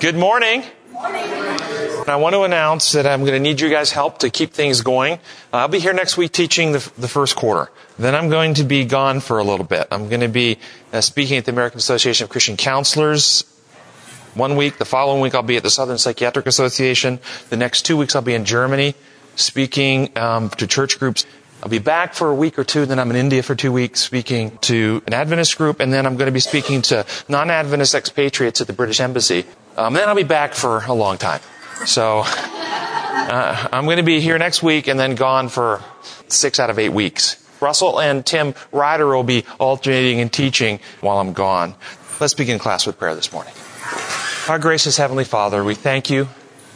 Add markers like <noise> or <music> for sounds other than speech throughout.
Good morning. And I want to announce that I'm going to need you guys' help to keep things going. Uh, I'll be here next week teaching the, the, first quarter. Then I'm going to be gone for a little bit. I'm going to be uh, speaking at the American Association of Christian Counselors one week. The following week I'll be at the Southern Psychiatric Association. The next two weeks I'll be in Germany speaking um, to church groups. I'll be back for a week or two, then I'm in India for two weeks speaking to an Adventist group, and then I'm going to be speaking to non-Adventist expatriates at the British Embassy. Um, then I'll be back for a long time. So <laughs> uh, I'm going to be here next week and then gone for six out of eight weeks. Russell and Tim Ryder will be alternating and teaching while I'm gone. Let's begin class with prayer this morning. Our gracious Heavenly Father, we thank you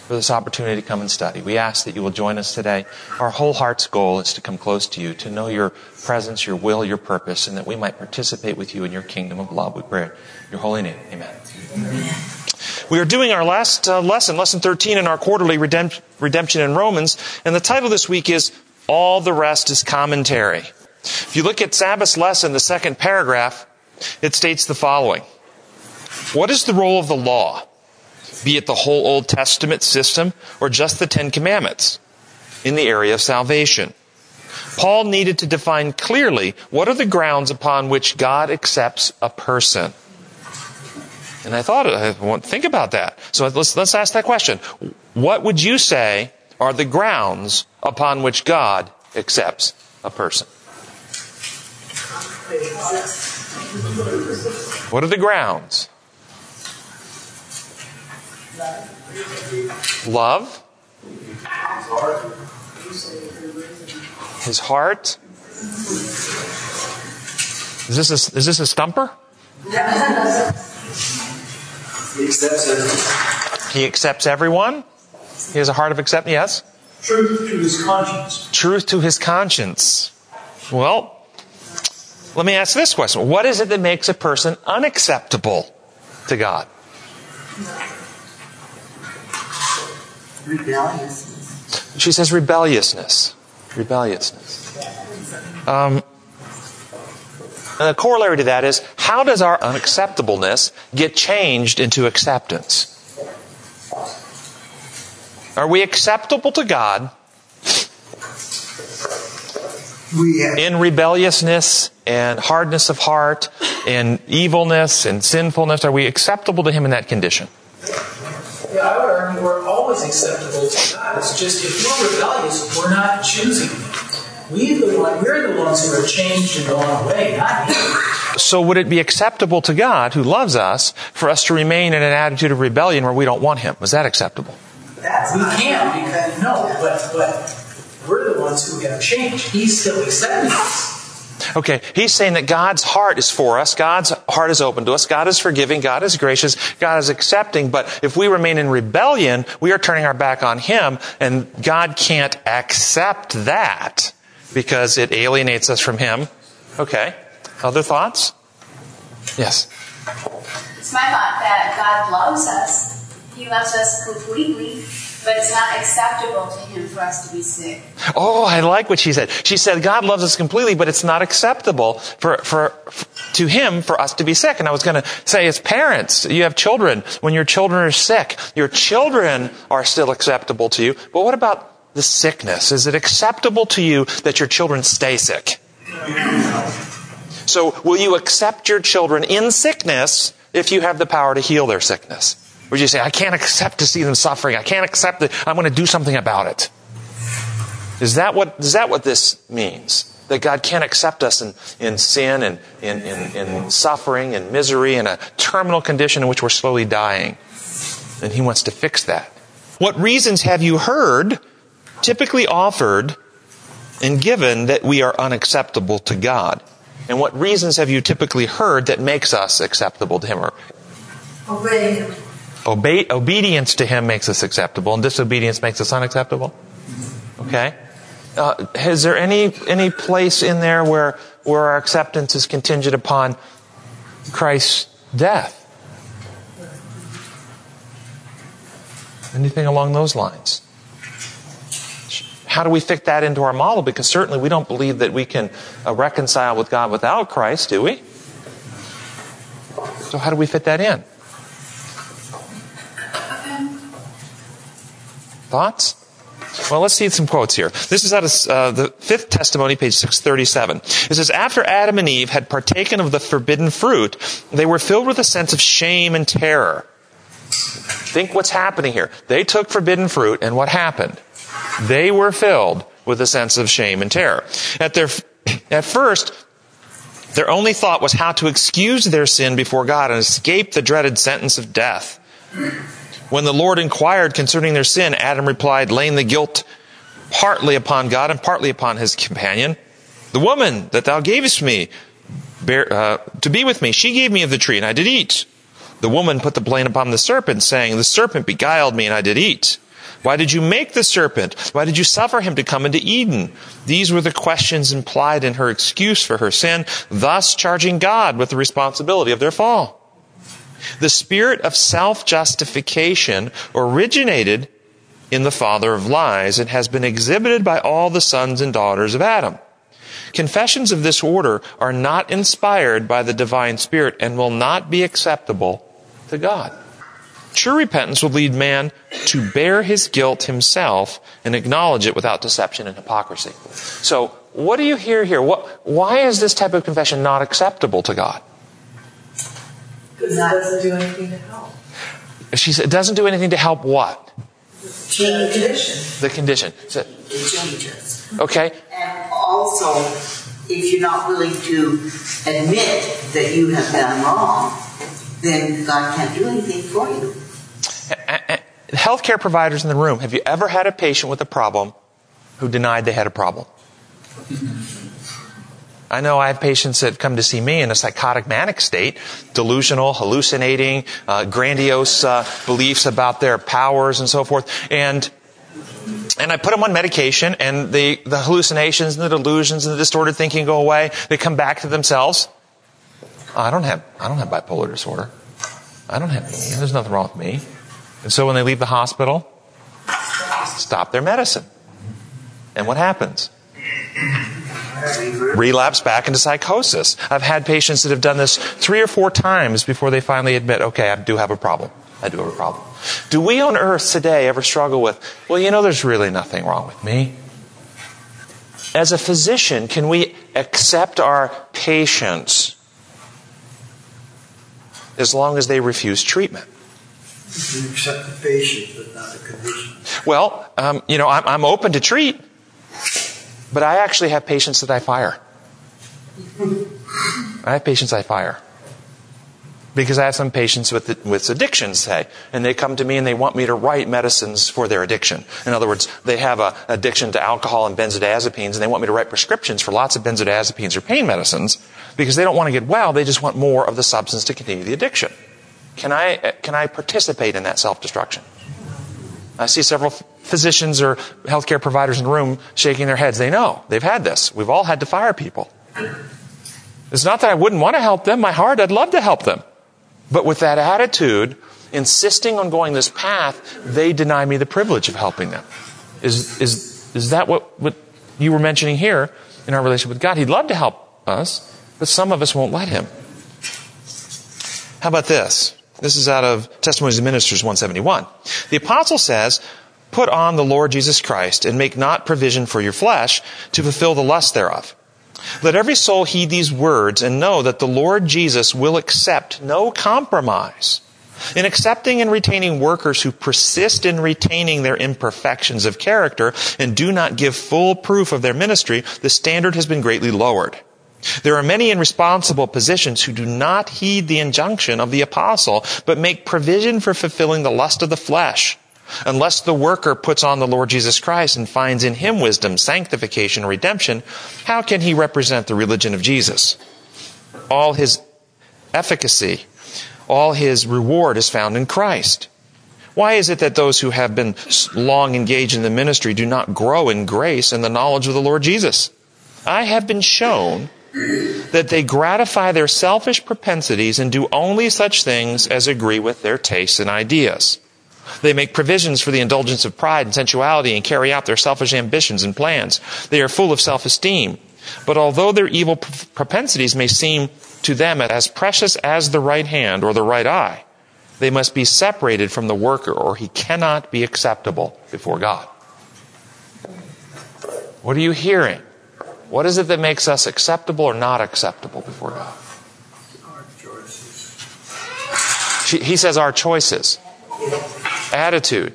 for this opportunity to come and study. We ask that you will join us today. Our whole heart's goal is to come close to you, to know your presence, your will, your purpose, and that we might participate with you in your kingdom of love. We pray your holy name. Amen. Amen. We are doing our last uh, lesson, lesson 13 in our quarterly redemp- redemption in Romans, and the title this week is All the Rest is Commentary. If you look at Sabbath's lesson, the second paragraph, it states the following. What is the role of the law? Be it the whole Old Testament system or just the Ten Commandments in the area of salvation. Paul needed to define clearly what are the grounds upon which God accepts a person. And I thought, I want think about that. So let's, let's ask that question. What would you say are the grounds upon which God accepts a person? What are the grounds? Love. His heart. Is this a, is this a stumper? <laughs> He accepts everyone. He accepts everyone. He has a heart of acceptance. Yes. Truth to his conscience. Truth to his conscience. Well, let me ask this question. What is it that makes a person unacceptable to God? Rebelliousness. She says rebelliousness. Rebelliousness. Um, and the corollary to that is how does our unacceptableness get changed into acceptance? Are we acceptable to God in rebelliousness and hardness of heart and evilness and sinfulness? Are we acceptable to Him in that condition? Yeah, I would argue we're always acceptable to God. It's just if we're rebellious, we're not choosing We the one, we're the ones who are changed and gone away, not Him. So would it be acceptable to God, who loves us, for us to remain in an attitude of rebellion where we don't want Him? Was that acceptable? That's, we can because no, but but we're the ones who have changed. He's still accepting us. Okay, he's saying that God's heart is for us. God's heart is open to us. God is forgiving. God is gracious. God is accepting. But if we remain in rebellion, we are turning our back on Him, and God can't accept that because it alienates us from Him. Okay. Other thoughts? Yes. It's my thought that God loves us. He loves us completely but it's not acceptable to him for us to be sick. Oh, I like what she said. She said God loves us completely, but it's not acceptable for, for, for to him for us to be sick. And I was going to say, as parents, you have children. When your children are sick, your children are still acceptable to you. But what about the sickness? Is it acceptable to you that your children stay sick? So, will you accept your children in sickness if you have the power to heal their sickness? Or you say, I can't accept to see them suffering. I can't accept it. I'm going to do something about it. Is that what, is that what this means? That God can't accept us in, in sin and in, in, in suffering and misery and a terminal condition in which we're slowly dying. And He wants to fix that. What reasons have you heard typically offered and given that we are unacceptable to God? And what reasons have you typically heard that makes us acceptable to Him? Or Obey Him. Obey, obedience to Him makes us acceptable, and disobedience makes us unacceptable. Okay? Uh, is there any any place in there where where our acceptance is contingent upon Christ's death? Anything along those lines? How do we fit that into our model? Because certainly we don't believe that we can uh, reconcile with God without Christ, do we? So how do we fit that in? Thoughts? Well, let's see some quotes here. This is out of uh, the fifth testimony, page 637. It says, After Adam and Eve had partaken of the forbidden fruit, they were filled with a sense of shame and terror. Think what's happening here. They took forbidden fruit, and what happened? They were filled with a sense of shame and terror. At, their, <clears throat> at first, their only thought was how to excuse their sin before God and escape the dreaded sentence of death. When the Lord inquired concerning their sin, Adam replied, laying the guilt partly upon God and partly upon his companion. The woman that thou gavest me bear, uh, to be with me, she gave me of the tree, and I did eat. The woman put the blame upon the serpent, saying, The serpent beguiled me, and I did eat. Why did you make the serpent? Why did you suffer him to come into Eden? These were the questions implied in her excuse for her sin, thus charging God with the responsibility of their fall. The spirit of self-justification originated in the father of lies and has been exhibited by all the sons and daughters of Adam. Confessions of this order are not inspired by the divine spirit and will not be acceptable to God. True repentance will lead man to bear his guilt himself and acknowledge it without deception and hypocrisy. So, what do you hear here? What, why is this type of confession not acceptable to God? Because it doesn't do anything to help. She said, it doesn't do anything to help what? Change condition. The condition. So- It changes. okay. And also, if you're not willing to admit that you have done wrong, then God can't do anything for you. Healthcare providers in the room, have you ever had a patient with a problem who denied they had a problem? I know I have patients that come to see me in a psychotic manic state, delusional, hallucinating, uh, grandiose uh, beliefs about their powers and so forth. And and I put them on medication, and the, the hallucinations and the delusions and the distorted thinking go away. They come back to themselves. I don't have I don't have bipolar disorder. I don't have. There's nothing wrong with me. And so when they leave the hospital, stop their medicine. And what happens? Relapse back into psychosis. I've had patients that have done this three or four times before they finally admit, okay, I do have a problem. I do have a problem. Do we on earth today ever struggle with, well, you know, there's really nothing wrong with me? As a physician, can we accept our patients as long as they refuse treatment? You accept the patient, but not the condition. Well, um, you know, I'm, I'm open to treat, but I actually have patients that I fire. I have patients I fire. Because I have some patients with, with addictions, say, and they come to me and they want me to write medicines for their addiction. In other words, they have an addiction to alcohol and benzodiazepines and they want me to write prescriptions for lots of benzodiazepines or pain medicines because they don't want to get well, they just want more of the substance to continue the addiction. Can I, uh, can I participate in that self-destruction? I see several physicians or healthcare providers in the room shaking their heads. They know. They've had this. We've all had to fire people. It's not that I wouldn't want to help them. My heart, I'd love to help them. But with that attitude, insisting on going this path, they deny me the privilege of helping them. Is, is, is that what, what you were mentioning here in our relationship with God? He'd love to help us, but some of us won't let Him. How about this? This is out of Testimonies of Ministers 171. The apostle says, Put on the Lord Jesus Christ and make not provision for your flesh to fulfill the lust thereof. Let every soul heed these words and know that the Lord Jesus will accept no compromise. In accepting and retaining workers who persist in retaining their imperfections of character and do not give full proof of their ministry, the standard has been greatly lowered. There are many in responsible positions who do not heed the injunction of the apostle, but make provision for fulfilling the lust of the flesh. Unless the worker puts on the Lord Jesus Christ and finds in him wisdom, sanctification, redemption, how can he represent the religion of Jesus? All his efficacy, all his reward is found in Christ. Why is it that those who have been long engaged in the ministry do not grow in grace and the knowledge of the Lord Jesus? I have been shown that they gratify their selfish propensities and do only such things as agree with their tastes and ideas. They make provisions for the indulgence of pride and sensuality and carry out their selfish ambitions and plans. They are full of self-esteem. But although their evil propensities may seem to them as precious as the right hand or the right eye, they must be separated from the worker, or he cannot be acceptable before God. What are you hearing? What is it that makes us acceptable or not acceptable before God? Our choices. He says our choices. Attitude.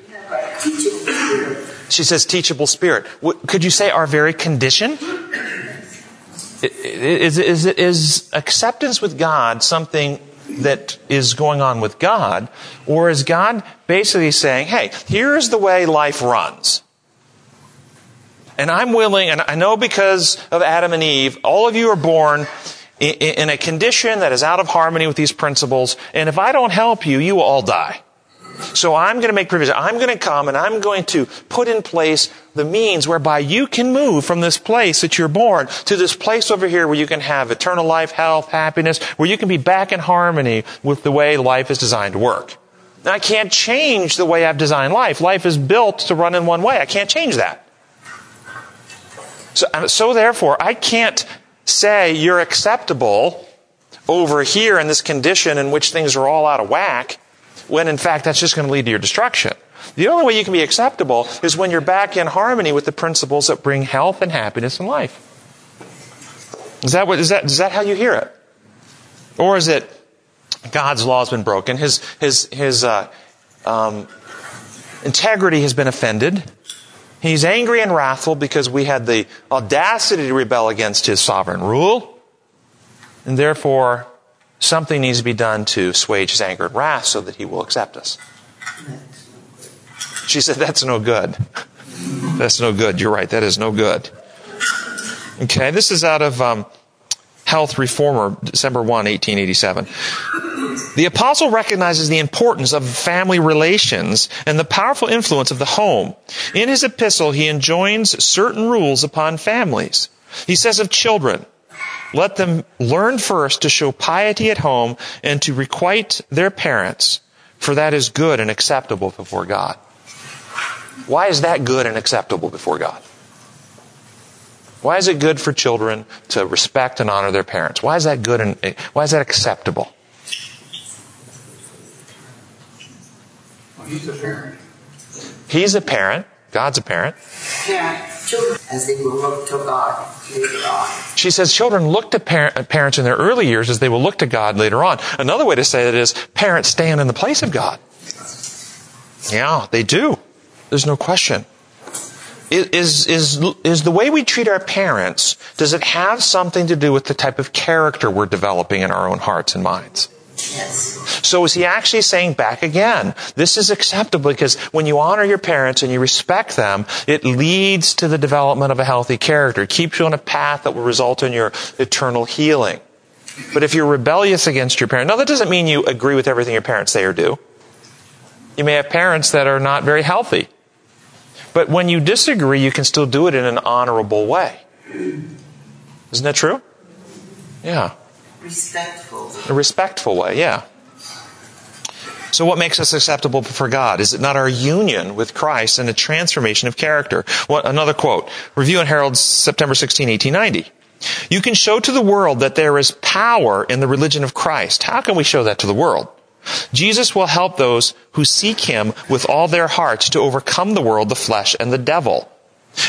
She says teachable spirit. Could you say our very condition? Is, is, is acceptance with God something that is going on with God? Or is God basically saying, hey, here's the way life runs? And I'm willing, and I know because of Adam and Eve, all of you are born in a condition that is out of harmony with these principles, and if I don't help you, you will all die. So I'm going to make provision. I'm going to come and I'm going to put in place the means whereby you can move from this place that you're born to this place over here where you can have eternal life, health, happiness, where you can be back in harmony with the way life is designed to work. I can't change the way I've designed life. Life is built to run in one way. I can't change that. So, so therefore, I can't say you're acceptable over here in this condition in which things are all out of whack, when in fact that's just going to lead to your destruction. The only way you can be acceptable is when you're back in harmony with the principles that bring health and happiness in life. Is that what is that is that how you hear it? Or is it God's law has been broken, his his his uh, um, integrity has been offended, He's angry and wrathful because we had the audacity to rebel against his sovereign rule. And therefore, something needs to be done to assuage his anger and wrath so that he will accept us. She said, That's no good. That's no good. You're right. That is no good. Okay, this is out of um, Health Reformer, December 1, 1887. The apostle recognizes the importance of family relations and the powerful influence of the home. In his epistle, he enjoins certain rules upon families. He says of children, let them learn first to show piety at home and to requite their parents, for that is good and acceptable before God. Why is that good and acceptable before God? Why is it good for children to respect and honor their parents? Why is that good and eh, why is that acceptable? He's a parent. He's a parent. God's a parent. Parent, children, as they will look to God later on. She says children look to par- uh, parents in their early years as they will look to God later on. Another way to say that is parents stand in the place of God. Yeah, they do. There's no question. Is, is, is the way we treat our parents, does it have something to do with the type of character we're developing in our own hearts and minds? Yes. So is he actually saying back again, this is acceptable because when you honor your parents and you respect them, it leads to the development of a healthy character. It keeps you on a path that will result in your eternal healing. But if you're rebellious against your parent, now that doesn't mean you agree with everything your parents say or do. You may have parents that are not very healthy. But when you disagree, you can still do it in an honorable way. Isn't that true? Yeah. Respectful. A respectful way, yeah. So what makes us acceptable for God? Is it not our union with Christ and a transformation of character? What, another quote. Review and Herald, September 16, 1890. You can show to the world that there is power in the religion of Christ. How can we show that to the world? Jesus will help those who seek Him with all their hearts to overcome the world, the flesh, and the devil.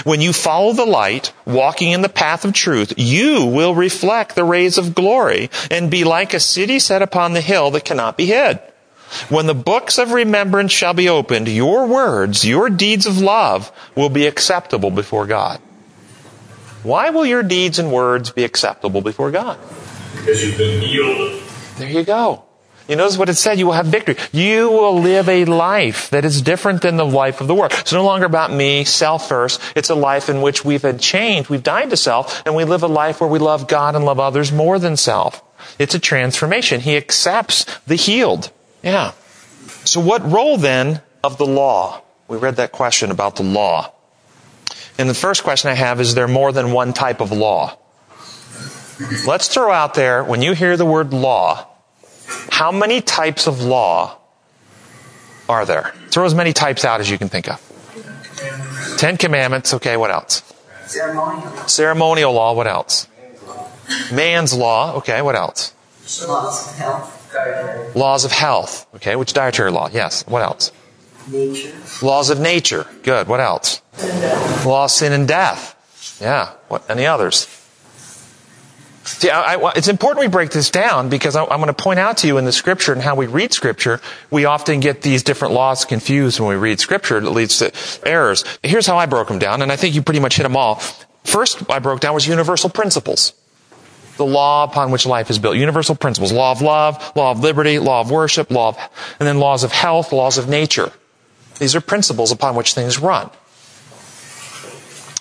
When you follow the light, walking in the path of truth, you will reflect the rays of glory and be like a city set upon the hill that cannot be hid. When the books of remembrance shall be opened, your words, your deeds of love will be acceptable before God. Why will your deeds and words be acceptable before God? Because you've been healed. There you go. You notice what it said, you will have victory. You will live a life that is different than the life of the world. It's no longer about me, self first. It's a life in which we've been changed. We've died to self and we live a life where we love God and love others more than self. It's a transformation. He accepts the healed. Yeah. So what role then of the law? We read that question about the law. And the first question I have is there more than one type of law? Let's throw out there, when you hear the word law, how many types of law are there? Throw as many types out as you can think of. Ten Commandments. Okay, what else? Ceremonial. Ceremonial law. What else? Man's law. Okay, what else? Laws of health. Laws of health. Okay, which dietary law? Yes. What else? Nature. Laws of nature. Good. What else? Law of sin and death. Yeah. What? Any others? See, I, I, it's important we break this down because I, I'm going to point out to you in the scripture and how we read scripture, we often get these different laws confused when we read scripture. It leads to errors. Here's how I broke them down, and I think you pretty much hit them all. First, I broke down was universal principles. The law upon which life is built. Universal principles. Law of love, law of liberty, law of worship, law of, and then laws of health, laws of nature. These are principles upon which things run.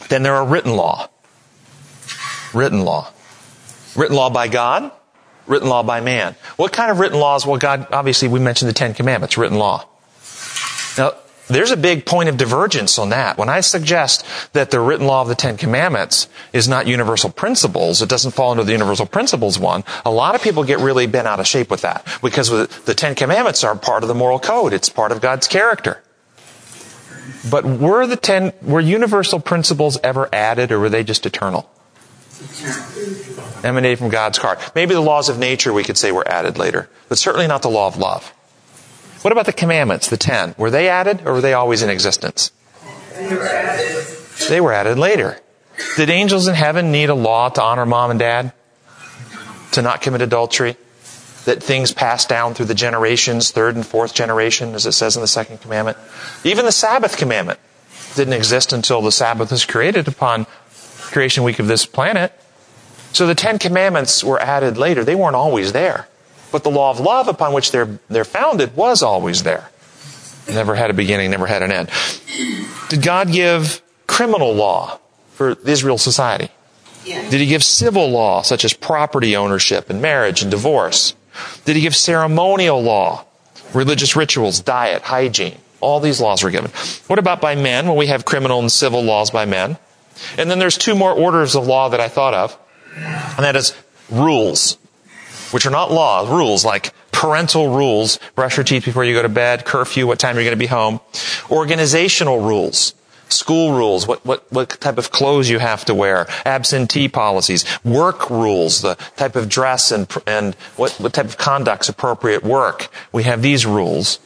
Then there are written law. Written law. Written law by God, written law by man. What kind of written laws? Well, God, obviously we mentioned the Ten Commandments, written law. Now, there's a big point of divergence on that. When I suggest that the written law of the Ten Commandments is not universal principles, it doesn't fall under the universal principles one, a lot of people get really bent out of shape with that. Because the Ten Commandments are part of the moral code. It's part of God's character. But were the ten, were universal principles ever added or were they just eternal? Emanated from God's heart. Maybe the laws of nature we could say were added later, but certainly not the law of love. What about the commandments, the ten? Were they added or were they always in existence? They were added. They were added later. Did angels in heaven need a law to honor mom and dad? To not commit adultery? That things pass down through the generations, third and fourth generation, as it says in the second commandment. Even the Sabbath commandment didn't exist until the Sabbath was created upon creation week of this planet. So the Ten Commandments were added later. They weren't always there. But the law of love upon which they're, they're founded was always there. Never had a beginning, never had an end. Did God give criminal law for the Israel society? Yeah. Did he give civil law, such as property ownership and marriage and divorce? Did he give ceremonial law, religious rituals, diet, hygiene? All these laws were given. What about by men? Well, we have criminal and civil laws by men. And then there's two more orders of law that I thought of, and that is rules, which are not laws, rules like parental rules, brush your teeth before you go to bed, curfew, what time you're going to be home, organizational rules, school rules, what, what, what type of clothes you have to wear, absentee policies, work rules, the type of dress and, and what, what type of conduct's appropriate work. We have these rules.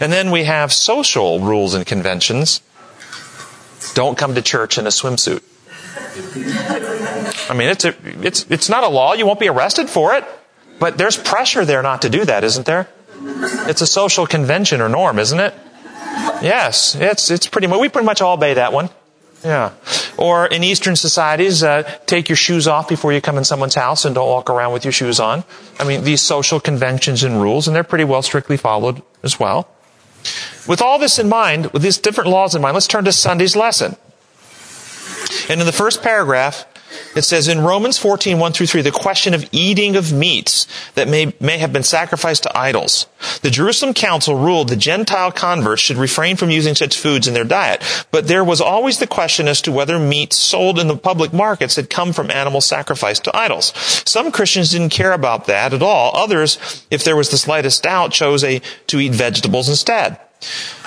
And then we have social rules and conventions. Don't come to church in a swimsuit. I mean, it's, a, it's, it's not a law. You won't be arrested for it. But there's pressure there not to do that, isn't there? It's a social convention or norm, isn't it? Yes, it's, it's pretty much, we pretty much all obey that one. Yeah. Or in Eastern societies, uh, take your shoes off before you come in someone's house and don't walk around with your shoes on. I mean, these social conventions and rules, and they're pretty well strictly followed as well. With all this in mind, with these different laws in mind, let's turn to Sunday's lesson. And in the first paragraph, it says in Romans 14, 1 through 3, the question of eating of meats that may, may have been sacrificed to idols. The Jerusalem Council ruled the Gentile converts should refrain from using such foods in their diet. But there was always the question as to whether meat sold in the public markets had come from animals sacrificed to idols. Some Christians didn't care about that at all. Others, if there was the slightest doubt, chose a, to eat vegetables instead.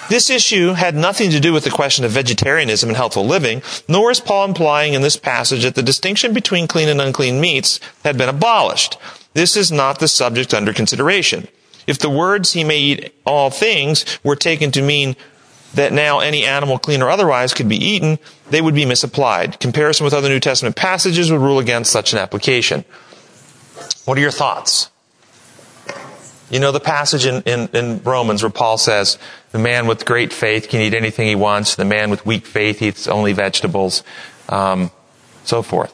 This issue had nothing to do with the question of vegetarianism and healthful living, nor is Paul implying in this passage that the distinction between clean and unclean meats had been abolished. This is not the subject under consideration. If the words he may eat all things were taken to mean that now any animal, clean or otherwise, could be eaten, they would be misapplied. Comparison with other New Testament passages would rule against such an application. What are your thoughts? You know the passage in, in, in, Romans where Paul says, the man with great faith can eat anything he wants. The man with weak faith eats only vegetables, um, so forth.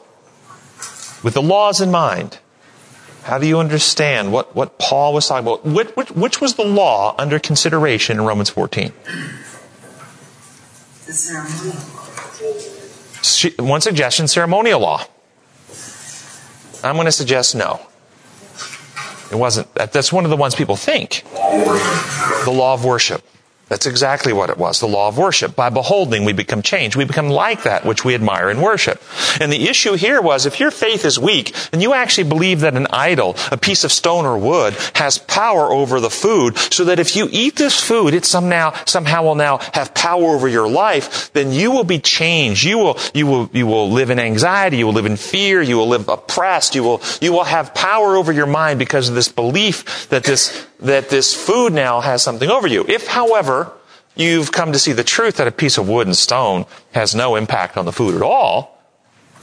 With the laws in mind, how do you understand what, what Paul was talking about? Which, which, which was the law under consideration in Romans 14? The ceremony. One suggestion, ceremonial law. I'm going to suggest no. It wasn't. That's one of the ones people think. The law of worship. That's exactly what it was. The law of worship. By beholding, we become changed. We become like that which we admire and worship. And the issue here was if your faith is weak and you actually believe that an idol, a piece of stone or wood, has power over the food, so that if you eat this food, it somehow, somehow will now have power over your life, then you will be changed. You will, you will, you will live in anxiety. You will live in fear. You will live oppressed. You will, you will have power over your mind because of this belief that this, that this food now has something over you. If, however, you've come to see the truth that a piece of wood and stone has no impact on the food at all,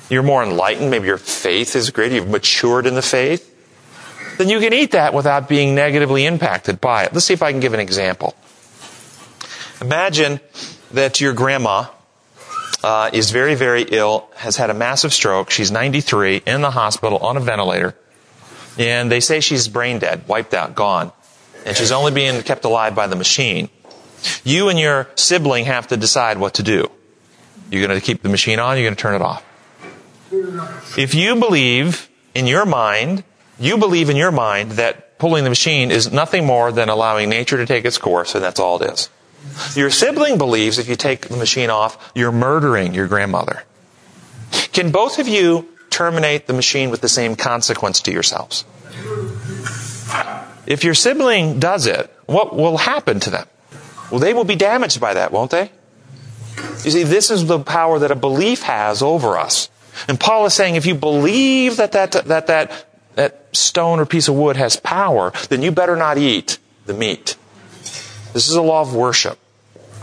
you're more enlightened, maybe your faith is greater, you've matured in the faith, then you can eat that without being negatively impacted by it. Let's see if I can give an example. Imagine that your grandma uh, is very, very ill, has had a massive stroke. She's 93 in the hospital on a ventilator. And they say she's brain dead, wiped out, gone. And she's only being kept alive by the machine. You and your sibling have to decide what to do. You're going to keep the machine on, you're going to turn it off. If you believe in your mind, you believe in your mind that pulling the machine is nothing more than allowing nature to take its course, and that's all it is. Your sibling believes if you take the machine off, you're murdering your grandmother. Can both of you terminate the machine with the same consequence to yourselves? If your sibling does it, what will happen to them? Well, they will be damaged by that, won't they? You see, this is the power that a belief has over us. And Paul is saying if you believe that that, that, that, that stone or piece of wood has power, then you better not eat the meat. This is a law of worship.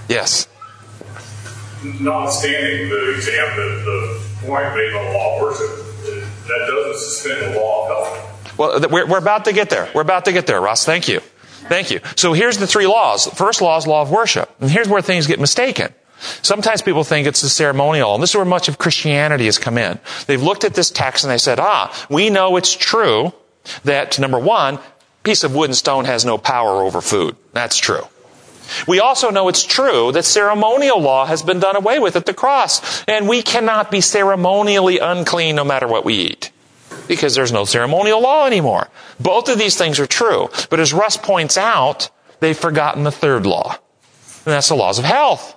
Yes. Notwithstanding the exam, the, point made on the law of worship, that doesn't suspend the law of health. Well, we're, we're about to get there. We're about to get there, Ross. Thank you. Thank you. So here's the three laws. First law is law of worship. And here's where things get mistaken. Sometimes people think it's the ceremonial, and this is where much of Christianity has come in. They've looked at this text and they said, ah, we know it's true that, number one, piece of wood and stone has no power over food. That's true. We also know it's true that ceremonial law has been done away with at the cross, and we cannot be ceremonially unclean no matter what we eat because there's no ceremonial law anymore. Both of these things are true. But as Russ points out, they've forgotten the third law. And that's the laws of health.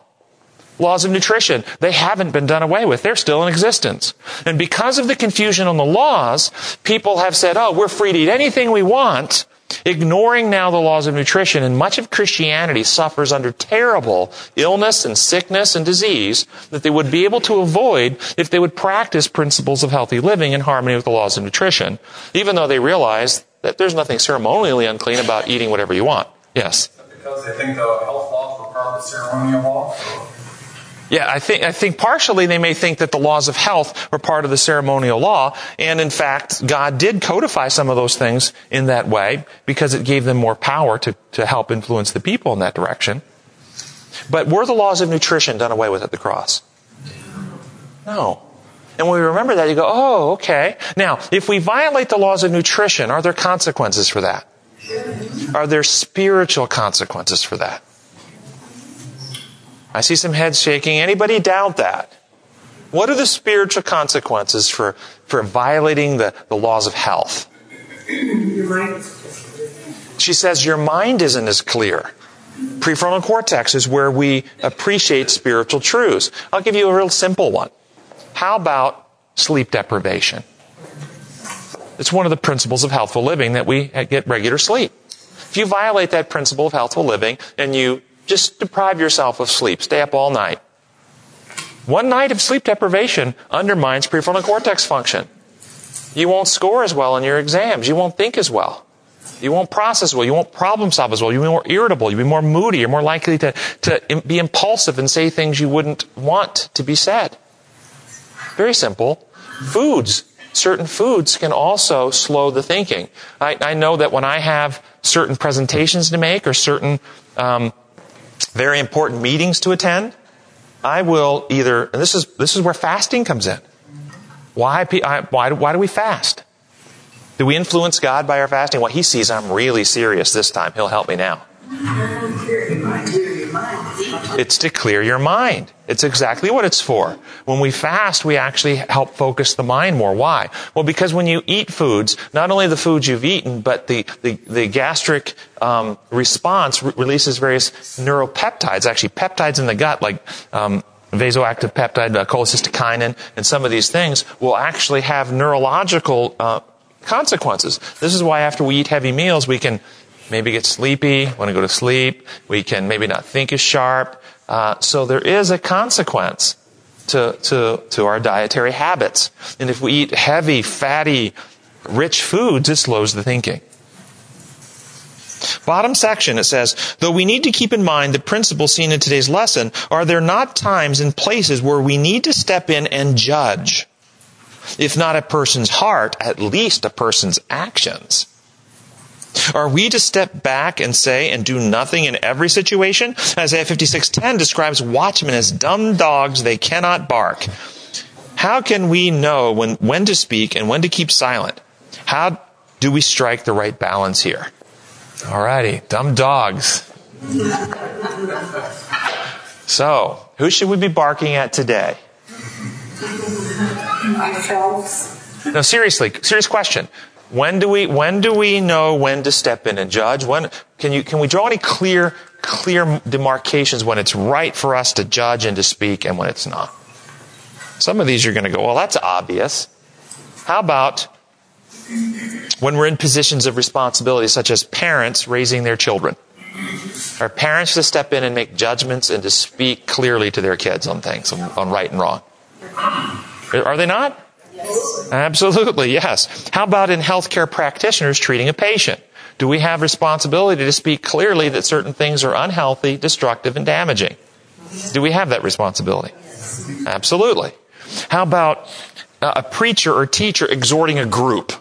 Laws of nutrition. They haven't been done away with. They're still in existence. And because of the confusion on the laws, people have said, oh, we're free to eat anything we want ignoring now the laws of nutrition, and much of Christianity suffers under terrible illness and sickness and disease that they would be able to avoid if they would practice principles of healthy living in harmony with the laws of nutrition, even though they realize that there's nothing ceremonially unclean about eating whatever you want. Yes? Because they think the health laws were part of the ceremonial law? Yeah, I think, I think partially they may think that the laws of health were part of the ceremonial law. And in fact, God did codify some of those things in that way because it gave them more power to, to help influence the people in that direction. But were the laws of nutrition done away with at the cross? No. And when we remember that, you go, oh, okay. Now, if we violate the laws of nutrition, are there consequences for that? Are there spiritual consequences for that? I see some heads shaking. Anybody doubt that? What are the spiritual consequences for, for violating the, the laws of health? She says your mind isn't as clear. Prefrontal cortex is where we appreciate spiritual truths. I'll give you a real simple one. How about sleep deprivation? It's one of the principles of healthful living that we get regular sleep. If you violate that principle of healthful living and you just deprive yourself of sleep. Stay up all night. One night of sleep deprivation undermines prefrontal cortex function. You won't score as well in your exams. You won't think as well. You won't process well. You won't problem solve as well. You'll be more irritable. You'll be more moody. You're more likely to, to be impulsive and say things you wouldn't want to be said. Very simple. Foods. Certain foods can also slow the thinking. I, I know that when I have certain presentations to make or certain um, very important meetings to attend, I will either, and this is, this is where fasting comes in. Why, why, why do we fast? Do we influence God by our fasting? Well, He sees I'm really serious this time. He'll help me now. <laughs> It's to clear your mind. It's exactly what it's for. When we fast, we actually help focus the mind more. Why? Well, because when you eat foods, not only the foods you've eaten, but the, the, the gastric um, response re- releases various neuropeptides, actually peptides in the gut, like um, vasoactive peptide, uh, cholecystokinin, and some of these things will actually have neurological uh, consequences. This is why after we eat heavy meals, we can maybe get sleepy, want to go to sleep. We can maybe not think as sharp. Uh, so there is a consequence to, to, to our dietary habits. And if we eat heavy, fatty, rich foods, it slows the thinking. Bottom section, it says, though we need to keep in mind the principles seen in today's lesson, are there not times and places where we need to step in and judge? If not a person's heart, at least a person's actions. Are we to step back and say and do nothing in every situation? Isaiah 56:10 describes watchmen as dumb dogs they cannot bark. How can we know when, when to speak and when to keep silent? How do we strike the right balance here? Alrighty, dumb dogs. So, who should we be barking at today? Ourselves. No, seriously, serious question. When do we when do we know when to step in and judge? When can you can we draw any clear clear demarcations when it's right for us to judge and to speak and when it's not? Some of these you're going to go, well, that's obvious. How about when we're in positions of responsibility, such as parents raising their children? Are parents to step in and make judgments and to speak clearly to their kids on things, on, on right and wrong? Are they not? Yes. Absolutely, yes. How about in healthcare practitioners treating a patient? Do we have responsibility to speak clearly that certain things are unhealthy, destructive, and damaging? Do we have that responsibility? Absolutely. How about uh, a preacher or teacher exhorting a group?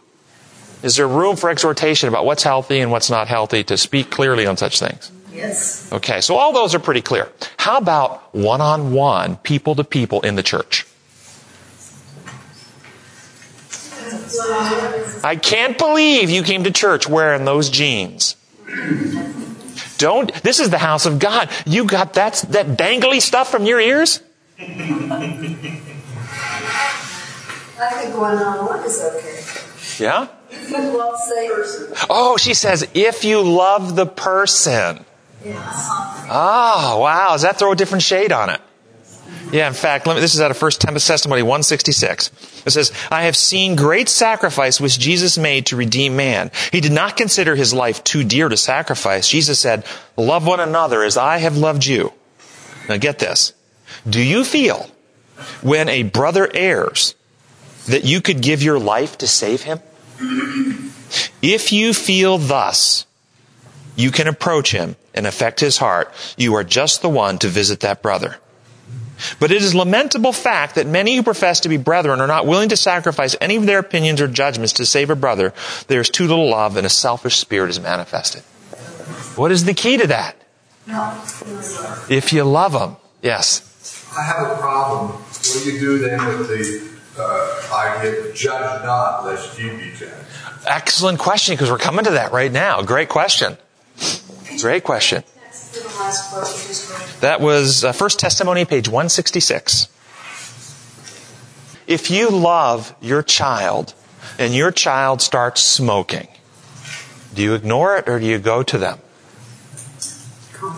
Is there room for exhortation about what's healthy and what's not healthy to speak clearly on such things? Yes. Okay, so all those are pretty clear. How about one on one, people to people in the church? I can't believe you came to church wearing those jeans. Don't, this is the house of God. You got that, that dangly stuff from your ears? I think one on one is okay. Yeah? If you love say Oh, she says, if you love the person. Yes. Oh, wow. Does that throw a different shade on it? Yeah, in fact, me, this is out of First Testimony 166. It says, I have seen great sacrifice which Jesus made to redeem man. He did not consider his life too dear to sacrifice. Jesus said, love one another as I have loved you. Now get this. Do you feel when a brother errs that you could give your life to save him? If you feel thus, you can approach him and affect his heart. You are just the one to visit that brother. But it is lamentable fact that many who profess to be brethren are not willing to sacrifice any of their opinions or judgments to save a brother. There is too little love and a selfish spirit is manifested. What is the key to that? No. If you love them. Yes. I have a problem. What do you do then with the uh, idea judge not lest you be judged? Excellent question because we're coming to that right now. Great question. Great question. That was uh, First Testimony, page 166. If you love your child and your child starts smoking, do you ignore it or do you go to them?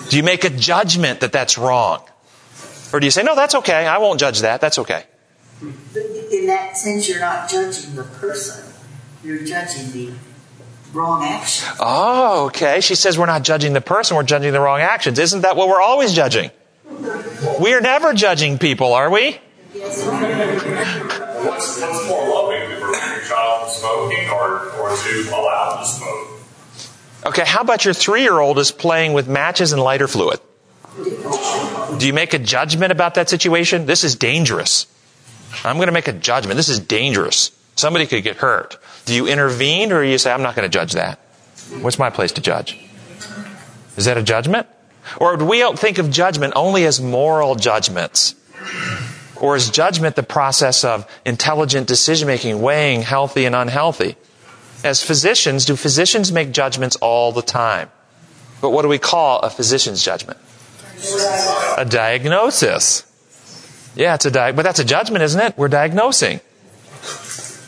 Do you make a judgment that that's wrong? Or do you say, no, that's okay. I won't judge that. That's okay. In that sense, you're not judging the person. You're judging the wrong action. Oh, okay. She says we're not judging the person, we're judging the wrong actions. Isn't that what we're always judging? We are never judging people, are we? What's, what's more loving, to prevent your child from smoking or, or to allow them to smoke? Okay, how about your three year old is playing with matches and lighter fluid? Do you make a judgment about that situation? This is dangerous. I'm going to make a judgment. This is dangerous. Somebody could get hurt. Do you intervene or you say, I'm not going to judge that? What's my place to judge? Is that a judgment? Or do we think of judgment only as moral judgments? Or is judgment the process of intelligent decision making, weighing healthy and unhealthy? As physicians, do physicians make judgments all the time? But what do we call a physician's judgment? A diagnosis. Yeah, it's a di- but that's a judgment, isn't it? We're diagnosing.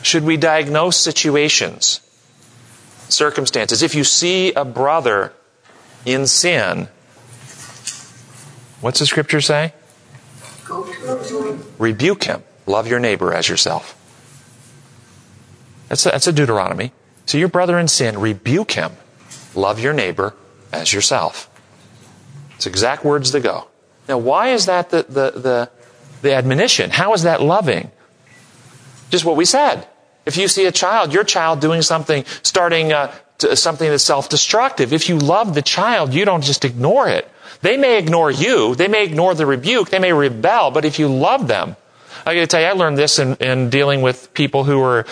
Should we diagnose situations, circumstances? If you see a brother in sin, what's the scripture say? Rebuke him. Love your neighbor as yourself. That's a, that's a Deuteronomy. So your brother in sin, rebuke him. Love your neighbor as yourself. It's exact words to go. Now, why is that the, the, the, the admonition? How is that loving? Just what we said. If you see a child, your child doing something, starting uh, something that's self-destructive, if you love the child, you don't just ignore it. They may ignore you. They may ignore the rebuke. They may rebel. But if you love them, I got to tell you, I learned this in, in dealing with people who are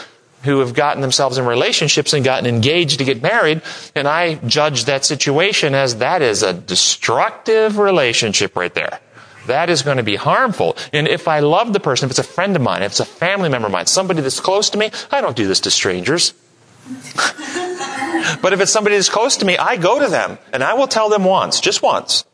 who have gotten themselves in relationships and gotten engaged to get married, and I judge that situation as that is a destructive relationship right there. That is going to be harmful. And if I love the person, if it's a friend of mine, if it's a family member of mine, somebody that's close to me, I don't do this to strangers. <laughs> but if it's somebody that's close to me, I go to them and I will tell them once, just once,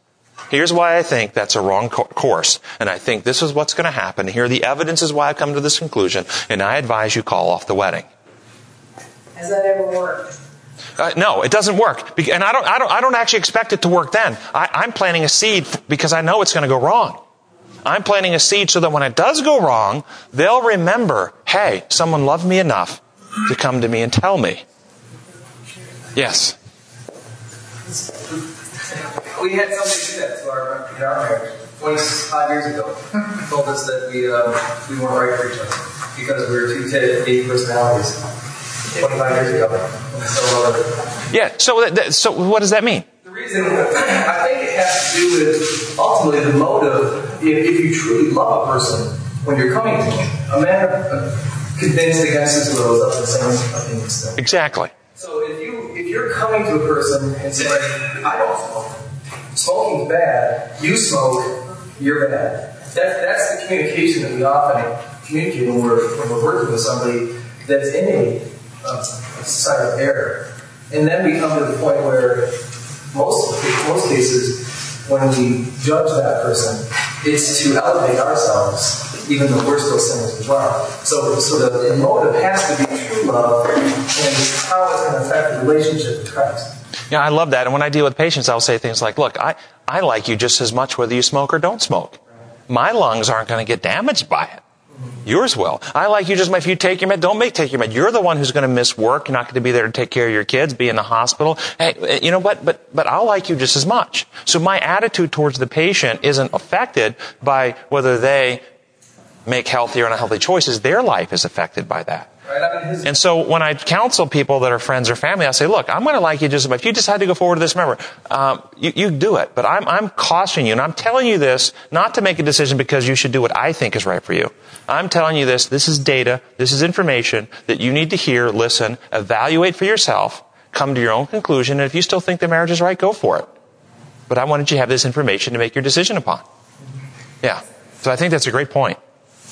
Here's why I think that's a wrong co- course. And I think this is what's going to happen. Here, the evidence is why I've come to this conclusion. And I advise you call off the wedding. Has that ever worked? Uh, no, it doesn't work. And I don't, I don't, I don't actually expect it to work then. I, I'm planting a seed because I know it's going to go wrong. I'm planting a seed so that when it does go wrong, they'll remember, hey, someone loved me enough to come to me and tell me. Yes we had somebody do that to our, marriage 25 years ago. told us that we, uh, we weren't right for each other because we were two different personalities. 25 years ago. So, uh, yeah, so, that, so what does that mean? The reason, I think it has to do with ultimately the motive. If, if you truly love a person, when you're coming to them, a man uh, convinced against his will is up to the same opinion still. Exactly. So if you if you're coming to a person and saying, I don't smoke, smoking's bad, you smoke, you're bad. That, that's the communication that we often communicate when we're, when we're working with somebody that's in side of error. And then we come to the point where most, most cases, when we judge that person, it's to elevate ourselves, even though we're still sinners as well. So, so the motive has to be true love and how going to affect the relationship with Christ. Yeah, I love that. And when I deal with patients, I'll say things like, look, I, I like you just as much whether you smoke or don't smoke. My lungs aren't going to get damaged by it. Yours will. I like you just if you take your med, don't make take your med. You're the one who's going to miss work. You're not going to be there to take care of your kids, be in the hospital. Hey, you know what? But, but I'll like you just as much. So my attitude towards the patient isn't affected by whether they make healthy or unhealthy choices. Their life is affected by that. And so when I counsel people that are friends or family, I say, look, I'm going to like you just about, if you decide to go forward to this, remember, um, you, you do it. But I'm, I'm cautioning you, and I'm telling you this not to make a decision because you should do what I think is right for you. I'm telling you this, this is data, this is information that you need to hear, listen, evaluate for yourself, come to your own conclusion, and if you still think the marriage is right, go for it. But I wanted you to have this information to make your decision upon. Yeah. So I think that's a great point.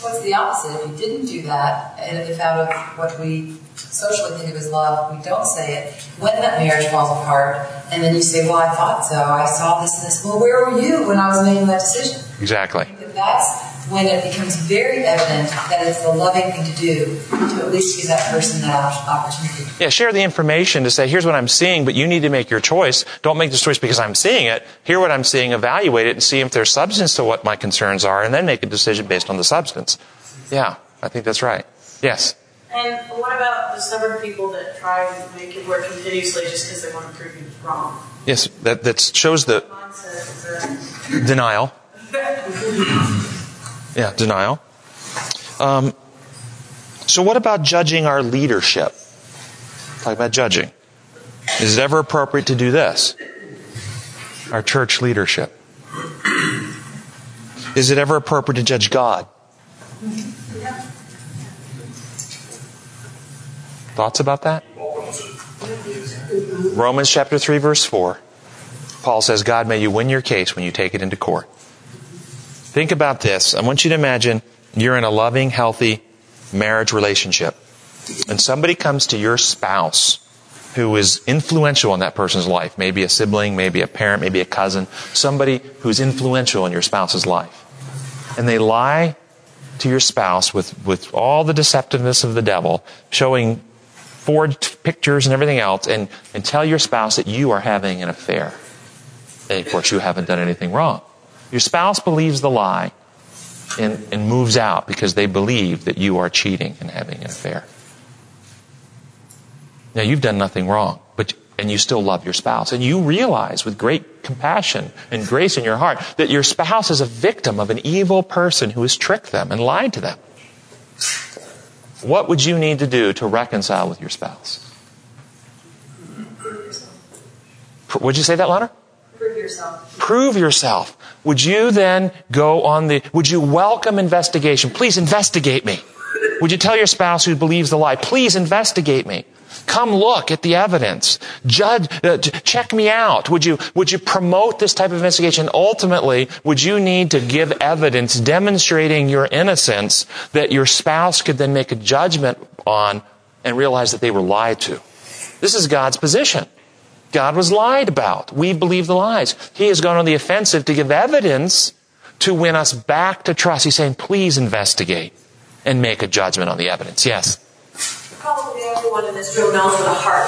What's the opposite? If you didn't do that, and if out of what we socially think of as love, we don't say it, when that marriage falls apart, and then you say, well, I thought so, I saw this and this, well, where were you when I was making that decision? Exactly. That's when it becomes very evident that it's the loving thing to do to at least give that person that opportunity. Yeah, share the information to say, here's what I'm seeing, but you need to make your choice. Don't make the choice because I'm seeing it. Hear what I'm seeing, evaluate it, and see if there's substance to what my concerns are, and then make a decision based on the substance. Yeah, I think that's right. Yes? And what about the stubborn people that try to make it work continuously just because they want to prove you wrong? Yes, that, that shows the denial. <laughs> Yeah, denial. Um, so, what about judging our leadership? Talk about judging. Is it ever appropriate to do this? Our church leadership. Is it ever appropriate to judge God? Thoughts about that? Romans chapter 3, verse 4. Paul says, God, may you win your case when you take it into court. Think about this. I want you to imagine you're in a loving, healthy marriage relationship. And somebody comes to your spouse who is influential in that person's life. Maybe a sibling, maybe a parent, maybe a cousin, somebody who's influential in your spouse's life. And they lie to your spouse with, with all the deceptiveness of the devil, showing forged pictures and everything else, and, and tell your spouse that you are having an affair. And of course, you haven't done anything wrong. Your spouse believes the lie and, and moves out because they believe that you are cheating and having an affair. Now, you've done nothing wrong, but and you still love your spouse. And you realize with great compassion and grace in your heart that your spouse is a victim of an evil person who has tricked them and lied to them. What would you need to do to reconcile with your spouse? Would you say that louder? Prove yourself. Prove yourself. Would you then go on the, would you welcome investigation? Please investigate me. Would you tell your spouse who believes the lie, please investigate me? Come look at the evidence. Judge, uh, check me out. Would you, would you promote this type of investigation? Ultimately, would you need to give evidence demonstrating your innocence that your spouse could then make a judgment on and realize that they were lied to? This is God's position. God was lied about. We believe the lies. He has gone on the offensive to give evidence to win us back to trust. He's saying, please investigate and make a judgment on the evidence. Yes? Probably everyone in this room knows what a heart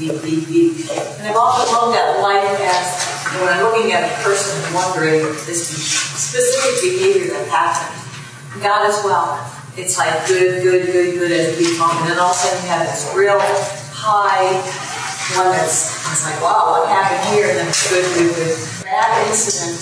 beep, beep, beep. And I've often looked at life as when I'm looking at a person and wondering this specific behavior that happened. God as well. It's like good, good, good, good as beep moment. And then all of a sudden you have this real high one that's it's like, wow, what happened here? And then it's good, good, good. That incident,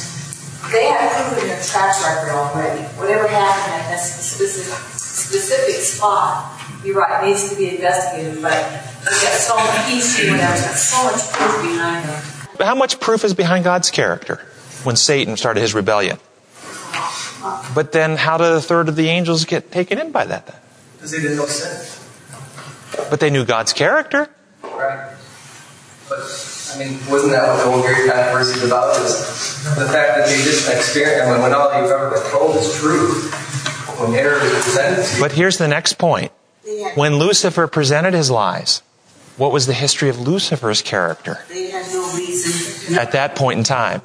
they have proven their track record already. Whatever happened at that specific specific spot, you're right, needs to be investigated, but we've got so much peace when got so much proof behind them. But how much proof is behind God's character when Satan started his rebellion? But then how did a third of the angels get taken in by that then? Because they didn't know sin. But they knew God's character. Right. But, I mean, wasn't that what the whole great controversy is about? Is the fact that they didn't experience, and when all you've ever been told is true, when error is presented to you. But here's the next point. When Lucifer presented his lies, what was the history of Lucifer's character They had no reason at that point in time?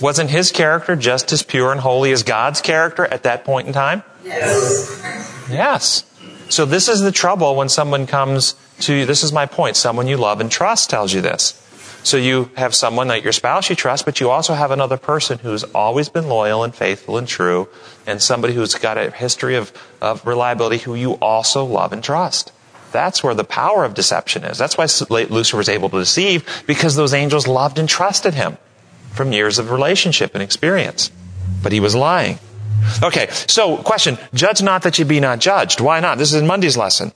Wasn't his character just as pure and holy as God's character at that point in time? Yes. Yes. So this is the trouble when someone comes to you. This is my point. Someone you love and trust tells you this. So you have someone like your spouse you trust, but you also have another person who's always been loyal and faithful and true, and somebody who's got a history of, of reliability who you also love and trust. That's where the power of deception is. That's why Lucifer was able to deceive, because those angels loved and trusted him from years of relationship and experience. But he was lying. Okay, so question. Judge not that you be not judged. Why not? This is in Monday's lesson.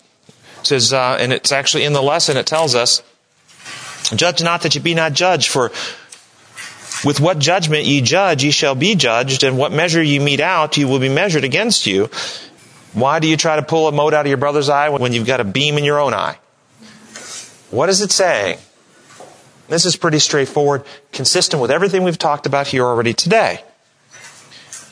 It says, uh, and it's actually in the lesson, it tells us, Judge not that ye be not judged, for with what judgment ye judge, ye shall be judged, and what measure ye mete out, ye will be measured against you. Why do you try to pull a mote out of your brother's eye when you've got a beam in your own eye? What is it saying? This is pretty straightforward, consistent with everything we've talked about here already today.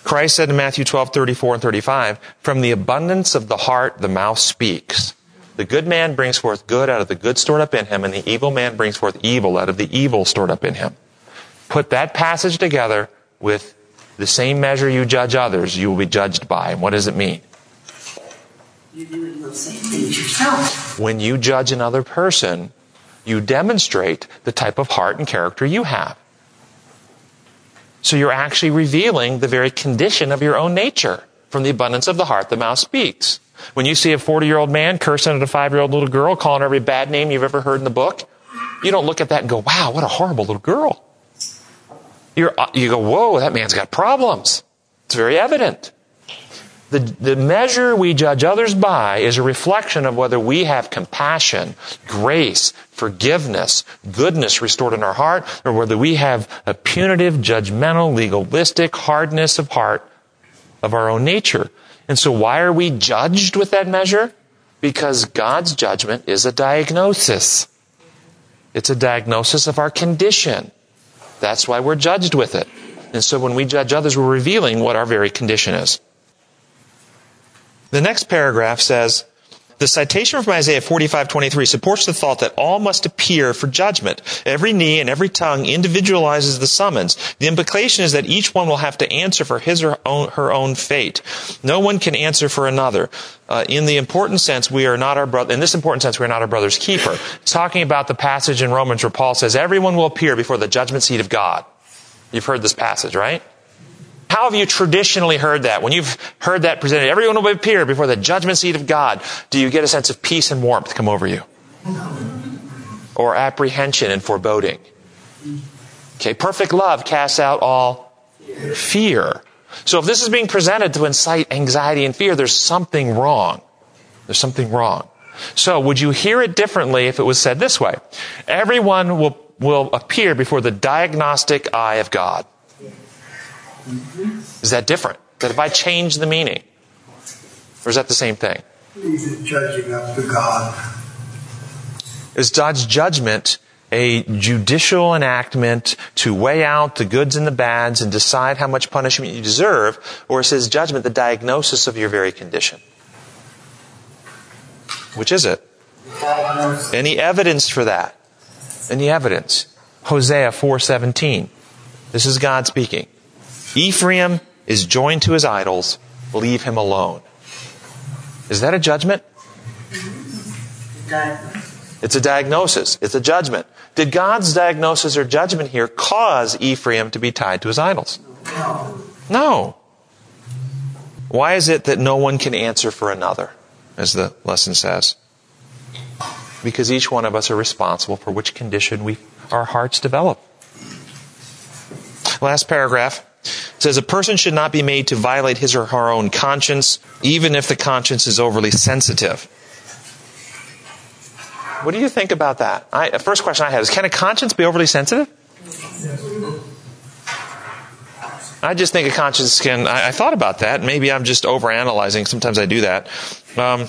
Christ said in Matthew 12, 34 and 35, From the abundance of the heart, the mouth speaks. The good man brings forth good out of the good stored up in him, and the evil man brings forth evil out of the evil stored up in him. Put that passage together with the same measure you judge others, you will be judged by. And what does it mean? Those same things yourself. When you judge another person, you demonstrate the type of heart and character you have. So you're actually revealing the very condition of your own nature. From the abundance of the heart, the mouth speaks. When you see a 40 year old man cursing at a five year old little girl, calling every bad name you've ever heard in the book, you don't look at that and go, wow, what a horrible little girl. You're, uh, you go, whoa, that man's got problems. It's very evident. The, the measure we judge others by is a reflection of whether we have compassion, grace, forgiveness, goodness restored in our heart, or whether we have a punitive, judgmental, legalistic hardness of heart of our own nature. And so why are we judged with that measure? Because God's judgment is a diagnosis. It's a diagnosis of our condition. That's why we're judged with it. And so when we judge others, we're revealing what our very condition is. The next paragraph says, the citation from Isaiah 45:23 supports the thought that all must appear for judgment. Every knee and every tongue individualizes the summons. The implication is that each one will have to answer for his or own, her own fate. No one can answer for another. Uh, in the important sense, we are not our brother. In this important sense, we are not our brother's keeper. It's talking about the passage in Romans where Paul says, "Everyone will appear before the judgment seat of God." You've heard this passage, right? How have you traditionally heard that? When you've heard that presented, everyone will appear before the judgment seat of God. Do you get a sense of peace and warmth come over you? Or apprehension and foreboding? Okay, perfect love casts out all fear. So if this is being presented to incite anxiety and fear, there's something wrong. There's something wrong. So would you hear it differently if it was said this way? Everyone will, will appear before the diagnostic eye of God. Is that different? That if I change the meaning? Or is that the same thing? Is it judging up to God. Is God's judgment a judicial enactment to weigh out the goods and the bads and decide how much punishment you deserve? Or is His judgment the diagnosis of your very condition? Which is it? Any evidence for that? Any evidence? Hosea 4:17. This is God speaking. Ephraim is joined to his idols. Leave him alone. Is that a judgment? It's a diagnosis. It's a judgment. Did God's diagnosis or judgment here cause Ephraim to be tied to his idols? No. Why is it that no one can answer for another, as the lesson says? Because each one of us are responsible for which condition we, our hearts develop. Last paragraph says a person should not be made to violate his or her own conscience, even if the conscience is overly sensitive. What do you think about that? I, the first question I have is can a conscience be overly sensitive? I just think a conscience can. I, I thought about that. Maybe I'm just overanalyzing. Sometimes I do that. Um,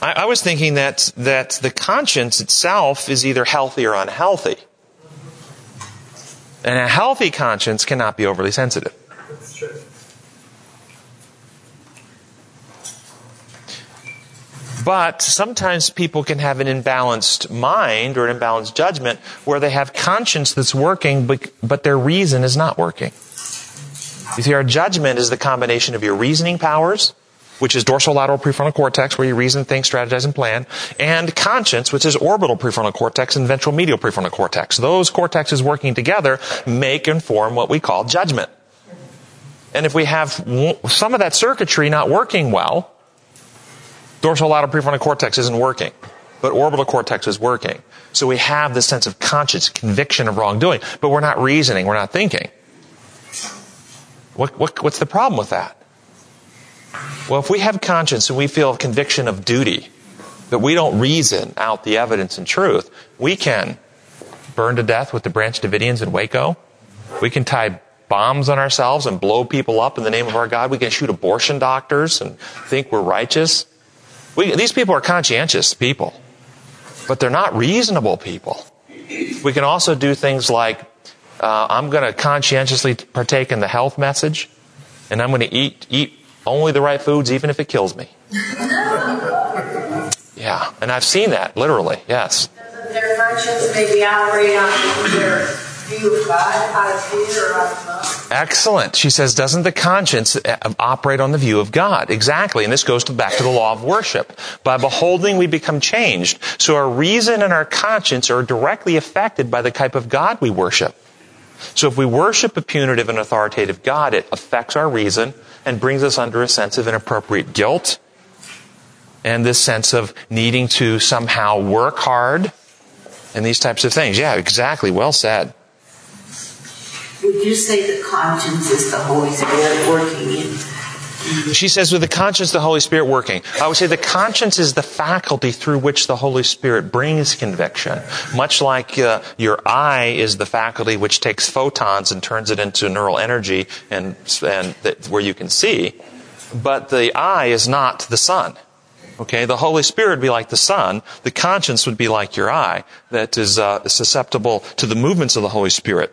I, I was thinking that that the conscience itself is either healthy or unhealthy. And a healthy conscience cannot be overly sensitive. But sometimes people can have an imbalanced mind or an imbalanced judgment where they have conscience that's working, but, but their reason is not working. You see, our judgment is the combination of your reasoning powers, which is dorsolateral prefrontal cortex, where you reason, think, strategize, and plan, and conscience, which is orbital prefrontal cortex and ventral medial prefrontal cortex. Those cortexes working together make and form what we call judgment. And if we have some of that circuitry not working well, dorsolateral prefrontal cortex isn't working, but orbital cortex is working. So we have this sense of conscience, conviction of wrongdoing, but we're not reasoning, we're not thinking. What, what, what's the problem with that? Well, if we have conscience and we feel a conviction of duty, that we don't reason out the evidence and truth, we can burn to death with the Branch Davidians in Waco. We can tie bombs on ourselves and blow people up in the name of our God. We can shoot abortion doctors and think we're righteous. We, these people are conscientious people, but they're not reasonable people. We can also do things like, uh, I'm going to conscientiously partake in the health message, and I'm going to eat eat only the right foods, even if it kills me. <laughs> Yeah, and I've seen that literally. Yes. Their conscience maybe operate on their view of God out of fear or out of love. Excellent. She says, doesn't the conscience uh, operate on the view of God? Exactly. And this goes to, back to the law of worship. By beholding, we become changed. So our reason and our conscience are directly affected by the type of God we worship. So if we worship a punitive and authoritative God, it affects our reason and brings us under a sense of inappropriate guilt and this sense of needing to somehow work hard and these types of things. Yeah, exactly. Well said. Would you say the conscience is the Holy Spirit working in? She says, with the conscience, the Holy Spirit working. I would say the conscience is the faculty through which the Holy Spirit brings conviction. Much like uh, your eye is the faculty which takes photons and turns it into neural energy and, and that, where you can see. But the eye is not the sun. Okay, the Holy Spirit would be like the sun. The conscience would be like your eye that is uh, susceptible to the movements of the Holy Spirit.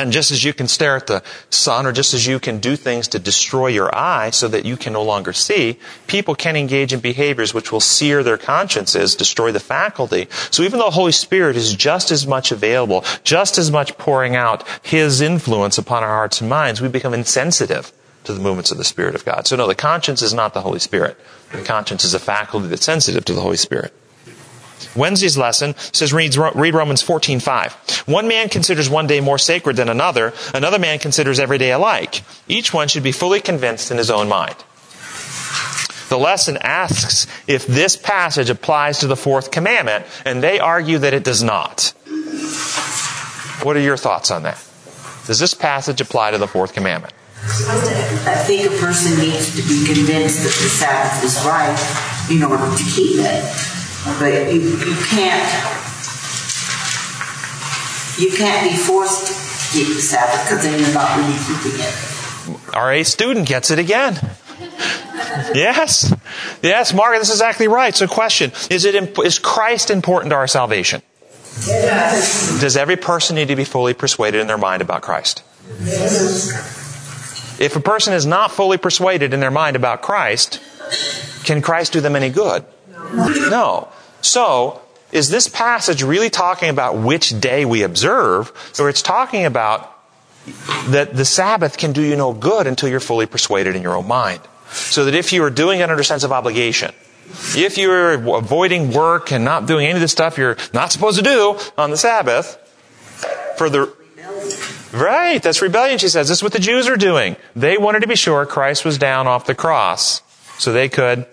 And just as you can stare at the sun or just as you can do things to destroy your eye so that you can no longer see, people can engage in behaviors which will sear their consciences, destroy the faculty. So even though the Holy Spirit is just as much available, just as much pouring out His influence upon our hearts and minds, we become insensitive to the movements of the Spirit of God. So no, the conscience is not the Holy Spirit. The conscience is a faculty that's sensitive to the Holy Spirit. Wednesday's lesson says read, read Romans 14:5. One man considers one day more sacred than another, another man considers every day alike. Each one should be fully convinced in his own mind. The lesson asks if this passage applies to the fourth commandment, and they argue that it does not. What are your thoughts on that? Does this passage apply to the fourth commandment? I think a person needs to be convinced that the Sabbath is right in order to keep it. But you, you can't you can't be forced to keep the Sabbath because then you're not really keeping it. Our A student gets it again. Yes. Yes, Margaret, this is exactly right. So question, is it is Christ important to our salvation? Yes. Does every person need to be fully persuaded in their mind about Christ? Yes. If a person is not fully persuaded in their mind about Christ, can Christ do them any good? No. So, is this passage really talking about which day we observe, or it's talking about that the Sabbath can do you no good until you're fully persuaded in your own mind? So that if you are doing it under sense of obligation, if you're avoiding work and not doing any of the stuff you're not supposed to do on the Sabbath, for the Right, that's rebellion, she says. This is what the Jews are doing. They wanted to be sure Christ was down off the cross so they could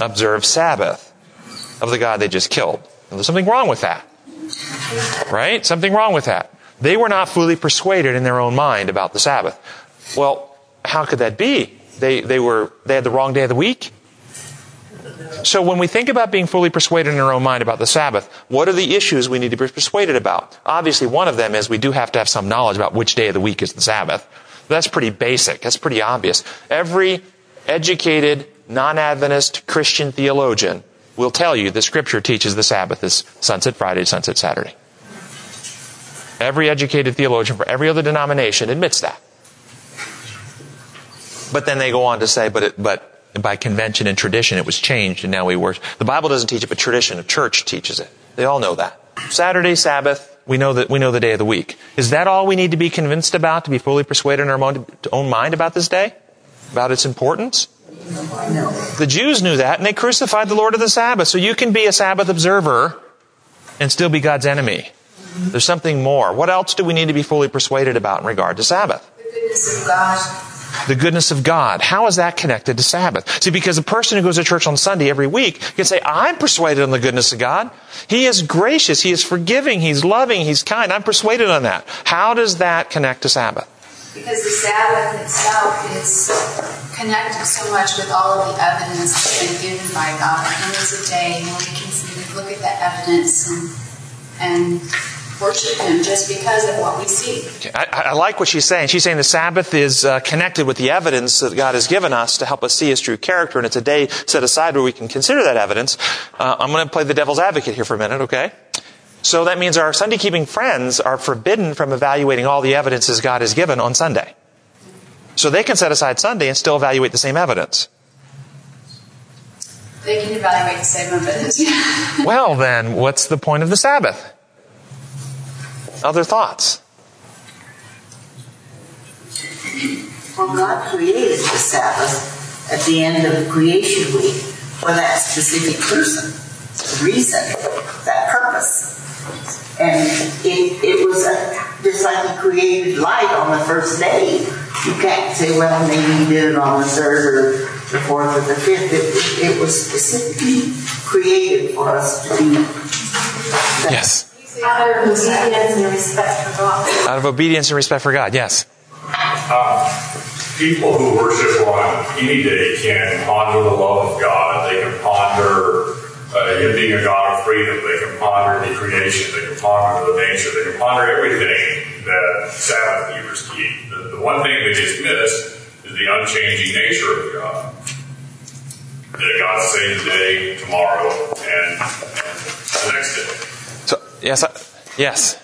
observe Sabbath of the God they just killed. And there's something wrong with that. Right? Something wrong with that. They were not fully persuaded in their own mind about the Sabbath. Well, how could that be? They, they were, they had the wrong day of the week? So when we think about being fully persuaded in our own mind about the Sabbath, what are the issues we need to be persuaded about? Obviously, one of them is we do have to have some knowledge about which day of the week is the Sabbath. That's pretty basic. That's pretty obvious. Every educated non-Adventist Christian theologian will tell you the scripture teaches the Sabbath is sunset Friday sunset Saturday. Every educated theologian for every other denomination admits that. But then they go on to say, but it, but by convention and tradition it was changed and now we worship. The Bible doesn't teach it, but tradition, a church teaches it. They all know that. Saturday, Sabbath, we know that we know the day of the week. Is that all we need to be convinced about to be fully persuaded in our own mind about this day? About its importance? No. The Jews knew that and they crucified the Lord of the Sabbath. So you can be a Sabbath observer and still be God's enemy. There's something more. What else do we need to be fully persuaded about in regard to Sabbath? The goodness of God. The goodness of God. How is that connected to Sabbath? See, because a person who goes to church on Sunday every week can say, I'm persuaded on the goodness of God. He is gracious. He is forgiving. He's loving. He's kind. I'm persuaded on that. How does that connect to Sabbath? Because the Sabbath itself is connected so much with all of the evidence that's been given by God. And it's a day when we can look at the evidence and, and worship Him just because of what we see. I, I, like what she's saying. She's saying the Sabbath is uh, connected with the evidence that God has given us to help us see His true character, and it's a day set aside where we can consider that evidence. Uh, I'm going to play the devil's advocate here for a minute, okay? So that means our Sunday keeping friends are forbidden from evaluating all the evidences God has given on Sunday. So they can set aside Sunday and still evaluate the same evidence. They can evaluate the same evidence. <laughs> well, then, what's the point of the Sabbath? Other thoughts? Well, God created the Sabbath at the end of the creation week for that specific person, reason, that purpose. And it, it was a, just like he created light on the first day. You can't say, well, maybe he did it on the third or the fourth or the fifth. It, it was specifically created for us to be. Yes. Out of obedience and respect for God. Out of obedience and respect for God, yes. Uh, people who worship on any day can ponder the love of God. They can ponder uh, Him being a God of freedom. They can ponder the creation. They can ponder the nature. They can ponder everything that Sabbath keepers keep. The, the one thing they just miss is the unchanging nature of God. That God saves today, tomorrow, and, and the next day. So, yes, I, yes.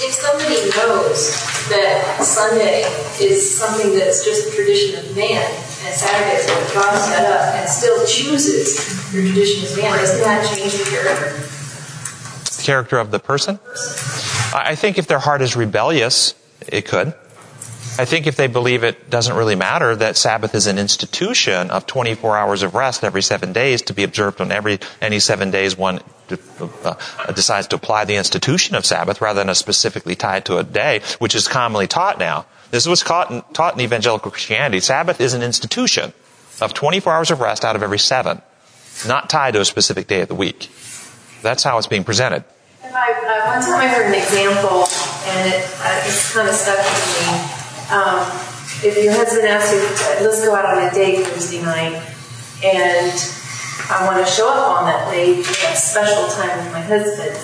if somebody knows that Sunday is something that's just a tradition of man, and Saturday is what God set up, and still chooses your tradition of man, doesn't that change the character? Character of the person? I think if their heart is rebellious, it could. I think if they believe it doesn't really matter that Sabbath is an institution of 24 hours of rest every seven days to be observed on every any seven days one uh, decides to apply the institution of Sabbath rather than a specifically tied to a day, which is commonly taught now. This was taught in, taught in evangelical Christianity. Sabbath is an institution of 24 hours of rest out of every seven, not tied to a specific day of the week. That's how it's being presented. I, uh, one time I heard an example, and it, uh, it's kind of stuck with me. Um, if your husband asks you, let's go out on a date Thursday night, and I want to show up on that date, a special time with my husband,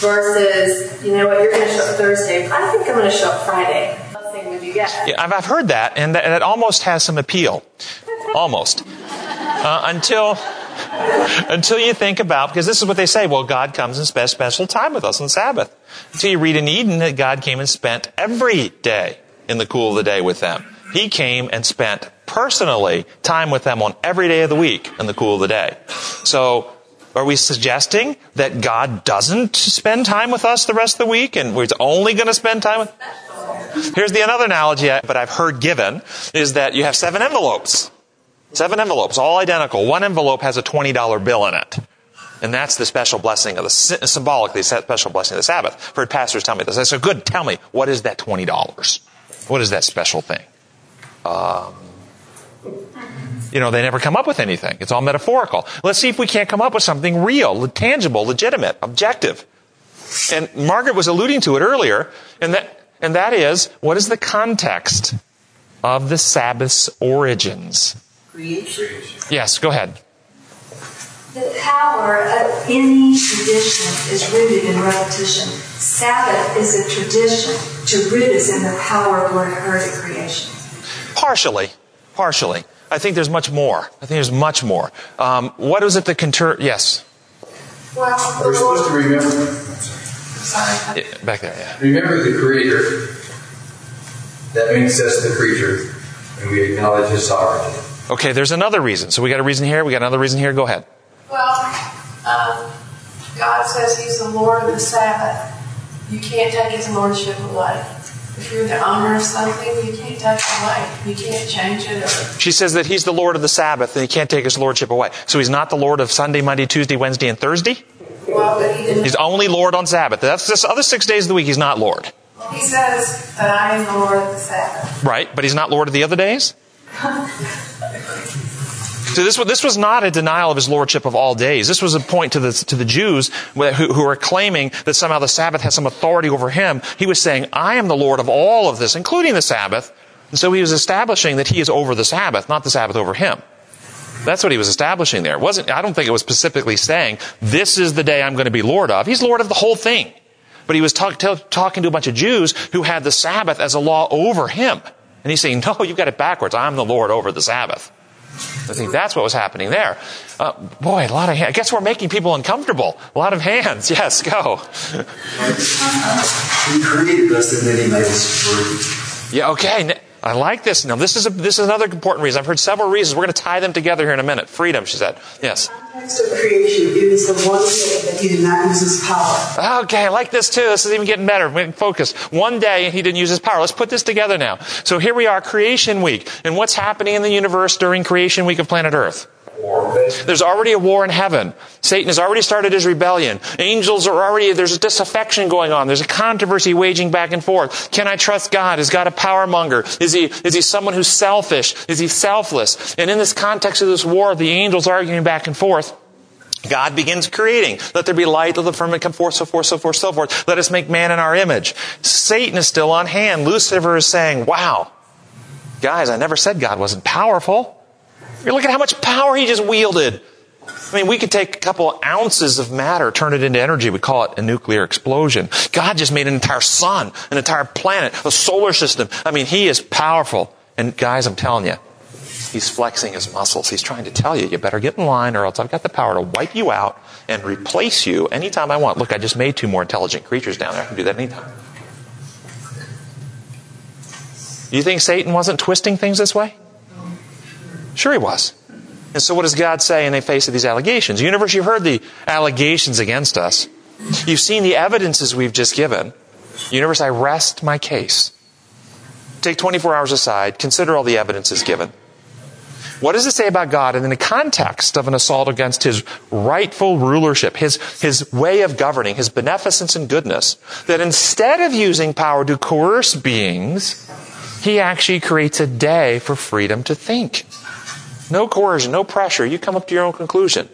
versus, you know what, you're going to show up Thursday. I think I'm going to show up Friday. Yeah, I've, I've heard that, and that, that almost has some appeal. almost. <laughs> Uh, until until you think about, because this is what they say, well, God comes and spends special time with us on Sabbath. Until you read in Eden that God came and spent every day in the cool of the day with them. He came and spent personally time with them on every day of the week in the cool of the day. So, are we suggesting that God doesn't spend time with us the rest of the week and we're only going to spend time with? Here's the another analogy, but I've heard given is that you have seven envelopes. Seven envelopes, all identical. One envelope has a $20 bill in it. And that's the special blessing of the, symbolically special blessing of the Sabbath. I've heard pastors tell me this. I said, good, tell me, what is that $20? What is that special thing? Um, you know, they never come up with anything. It's all metaphorical. Let's see if we can't come up with something real, tangible, legitimate, objective. And Margaret was alluding to it earlier, and that, and that is, what is the context of the Sabbath's origins? Creation. Yes, go ahead. The power of any tradition is rooted in repetition. Sabbath is a tradition to root us in the power of what occurred at creation. Partially. Partially. I think there's much more. I think there's much more. Um, what is it that can turn? Yes. Well, we're supposed to remember. Sorry. Yeah, back there, yeah. Remember the Creator. That makes us the creature, and we acknowledge His sovereignty. Okay, there's another reason. So we got a reason here. We got another reason here. Go ahead. Well, um, God says He's the Lord of the Sabbath. You can't take His lordship away. If you're the owner of something, you can't take it away. You can't change it. Or... She says that He's the Lord of the Sabbath and He can't take His lordship away. So He's not the Lord of Sunday, Monday, Tuesday, Wednesday, and Thursday. Well, but he didn't. He's only Lord on Sabbath. That's just other six days of the week. He's not Lord. He says that I am the Lord of the Sabbath. Right, but He's not Lord of the other days. So this, this was not a denial of his lordship of all days. This was a point to the, to the Jews who, who were claiming that somehow the Sabbath has some authority over him. He was saying, I am the Lord of all of this, including the Sabbath. And so he was establishing that he is over the Sabbath, not the Sabbath over him. That's what he was establishing there. It wasn't, I don't think it was specifically saying, this is the day I'm going to be Lord of. He's Lord of the whole thing. But he was talk, t- talking to a bunch of Jews who had the Sabbath as a law over him. And he's saying, no, you've got it backwards. I'm the Lord over the Sabbath. I think that's what was happening there. Uh, boy, a lot of hands. I guess we're making people uncomfortable. A lot of hands. <laughs> Yes, go. He created us and then he made us free. Yeah, okay. I like this. Now, this is a, this is another important reason. I've heard several reasons. We're going to tie them together here in a minute. Freedom, she said. Yes. Context of creation, it is the one day that he did not use his power. Okay, I like this too. This is even getting better. We can focus. One day he didn't use his power. Let's put this together now. So here we are, creation week. And what's happening in the universe during creation week of planet Earth? There's already a war in heaven. Satan has already started his rebellion. Angels are already, there's a disaffection going on. There's a controversy waging back and forth. Can I trust God? Is God a power monger? Is he, is he someone who's selfish? Is he selfless? And in this context of this war, the angels arguing back and forth, God begins creating. Let there be light, let the firmament come forth, so forth, so forth, so forth. Let us make man in our image. Satan is still on hand. Lucifer is saying, wow, guys, I never said God wasn't powerful. Look at how much power he just wielded. I mean, we could take a couple ounces of matter, turn it into energy. We call it a nuclear explosion. God just made an entire sun, an entire planet, a solar system. I mean, he is powerful. And guys, I'm telling you, he's flexing his muscles. He's trying to tell you, you better get in line or else I've got the power to wipe you out and replace you anytime I want. Look, I just made two more intelligent creatures down there. I can do that anytime. You think Satan wasn't twisting things this way? Sure he was. And so what does God say in the face of these allegations? Universe, you've heard the allegations against us. You've seen the evidences we've just given. Universe, I rest my case. Take 24 hours aside, consider all the evidences given. What does it say about God and in the context of an assault against his rightful rulership, his, his way of governing, his beneficence and goodness, that instead of using power to coerce beings, he actually creates a day for freedom to think. No coercion, no pressure. You come up to your own conclusion.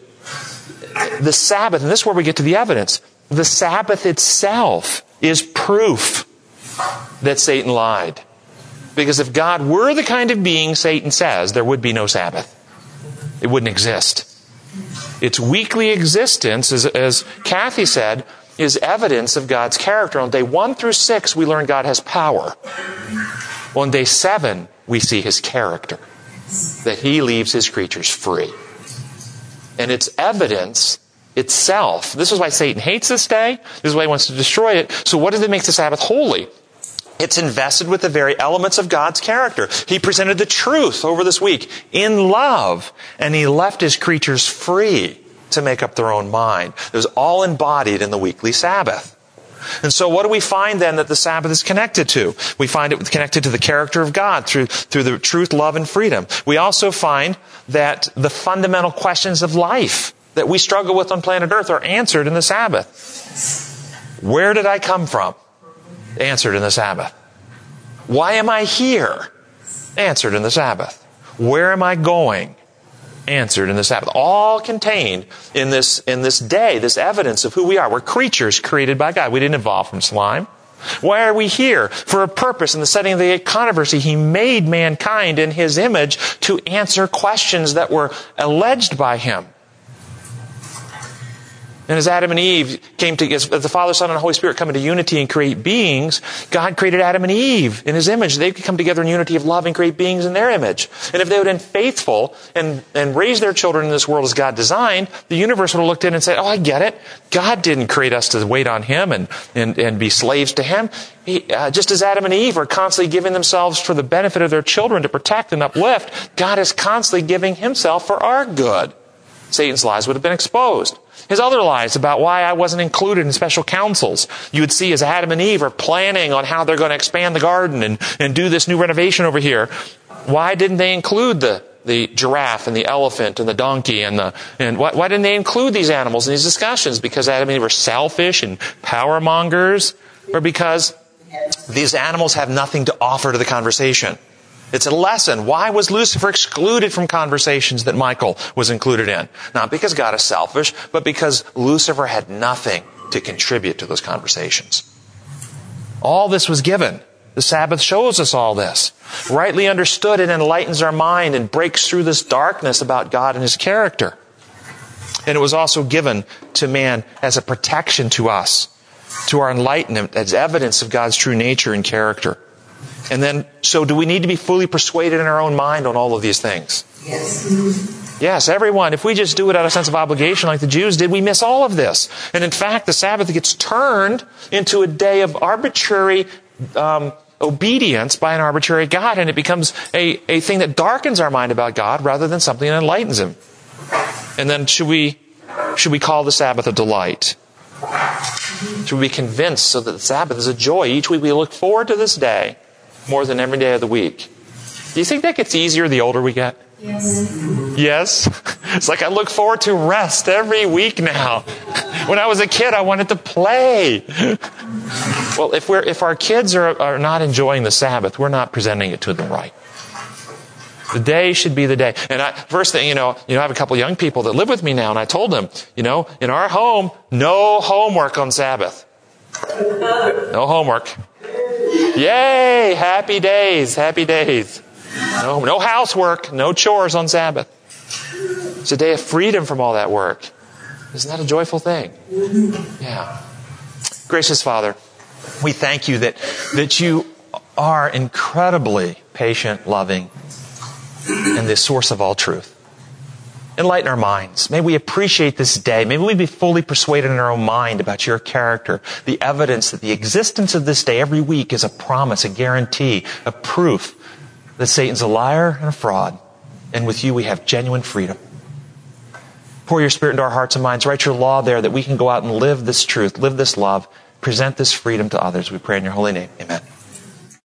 The Sabbath, and this is where we get to the evidence. The Sabbath itself is proof that Satan lied. Because if God were the kind of being Satan says, there would be no Sabbath. It wouldn't exist. Its weekly existence, as, as Kathy said, is evidence of God's character. On day one through six, we learn God has power. On day seven, we see his character, that he leaves his creatures free. And it's evidence itself. This is why Satan hates this day. This is why he wants to destroy it. So what does it make the Sabbath holy? It's invested with the very elements of God's character. He presented the truth over this week in love, and he left his creatures free to make up their own mind. It was all embodied in the weekly Sabbath. And so what do we find then that the Sabbath is connected to? We find it connected to the character of God through, through the truth, love, and freedom. We also find that the fundamental questions of life that we struggle with on planet Earth are answered in the Sabbath. Where did I come from? Answered in the Sabbath. Why am I here? Answered in the Sabbath. Where am I going? Answered in the Sabbath. All contained in this, in this day, this evidence of who we are. We're creatures created by God. We didn't evolve from slime. Why are we here? For a purpose. In the setting of the controversy, He made mankind in His image to answer questions that were alleged by Him. And as Adam and Eve came to, as the Father, Son, and Holy Spirit come into unity and create beings, God created Adam and Eve in His image. They could come together in unity of love and create beings in their image. And if they would have been faithful and, and raised their children in this world as God designed, the universe would have looked in and said, oh, I get it. God didn't create us to wait on Him and, and, and be slaves to Him. He, uh, just as Adam and Eve are constantly giving themselves for the benefit of their children to protect and uplift, God is constantly giving Himself for our good. Satan's lies would have been exposed. His other lies about why I wasn't included in special councils. You would see as Adam and Eve are planning on how they're going to expand the garden and, and do this new renovation over here. Why didn't they include the, the giraffe and the elephant and the donkey and the, and why, why didn't they include these animals in these discussions? Because Adam and Eve were selfish and power mongers or because these animals have nothing to offer to the conversation? It's a lesson. Why was Lucifer excluded from conversations that Michael was included in? Not because God is selfish, but because Lucifer had nothing to contribute to those conversations. All this was given. The Sabbath shows us all this. Rightly understood, it enlightens our mind and breaks through this darkness about God and His character. And it was also given to man as a protection to us, to our enlightenment, as evidence of God's true nature and character. And then, so do we need to be fully persuaded in our own mind on all of these things? Yes. Yes, everyone. If we just do it out of a sense of obligation like the Jews did, we miss all of this. And in fact, the Sabbath gets turned into a day of arbitrary um, obedience by an arbitrary God, and it becomes a, a thing that darkens our mind about God rather than something that enlightens Him. And then should we, should we call the Sabbath a delight? Should we be convinced so that the Sabbath is a joy? Each week we look forward to this day more than every day of the week. Do you think that gets easier the older we get? Yes. Yes? <laughs> It's like I look forward to rest every week now. <laughs> When I was a kid, I wanted to play. <laughs> Well, if we're, if our kids are, are not enjoying the Sabbath, we're not presenting it to them right. The day should be the day. And I, first thing, you know, you know, I have a couple young people that live with me now, and I told them, you know, in our home, no homework on Sabbath. No homework. Yay! Happy days, happy days. No, no housework, no chores on Sabbath. It's a day of freedom from all that work. Isn't that a joyful thing? Yeah. Gracious Father, we thank you that, that you are incredibly patient, loving, and the source of all truth. Enlighten our minds. May we appreciate this day. May we be fully persuaded in our own mind about your character, the evidence that the existence of this day every week is a promise, a guarantee, a proof that Satan's a liar and a fraud. And with you we have genuine freedom. Pour your spirit into our hearts and minds. Write your law there that we can go out and live this truth, live this love, present this freedom to others. We pray in your holy name. Amen.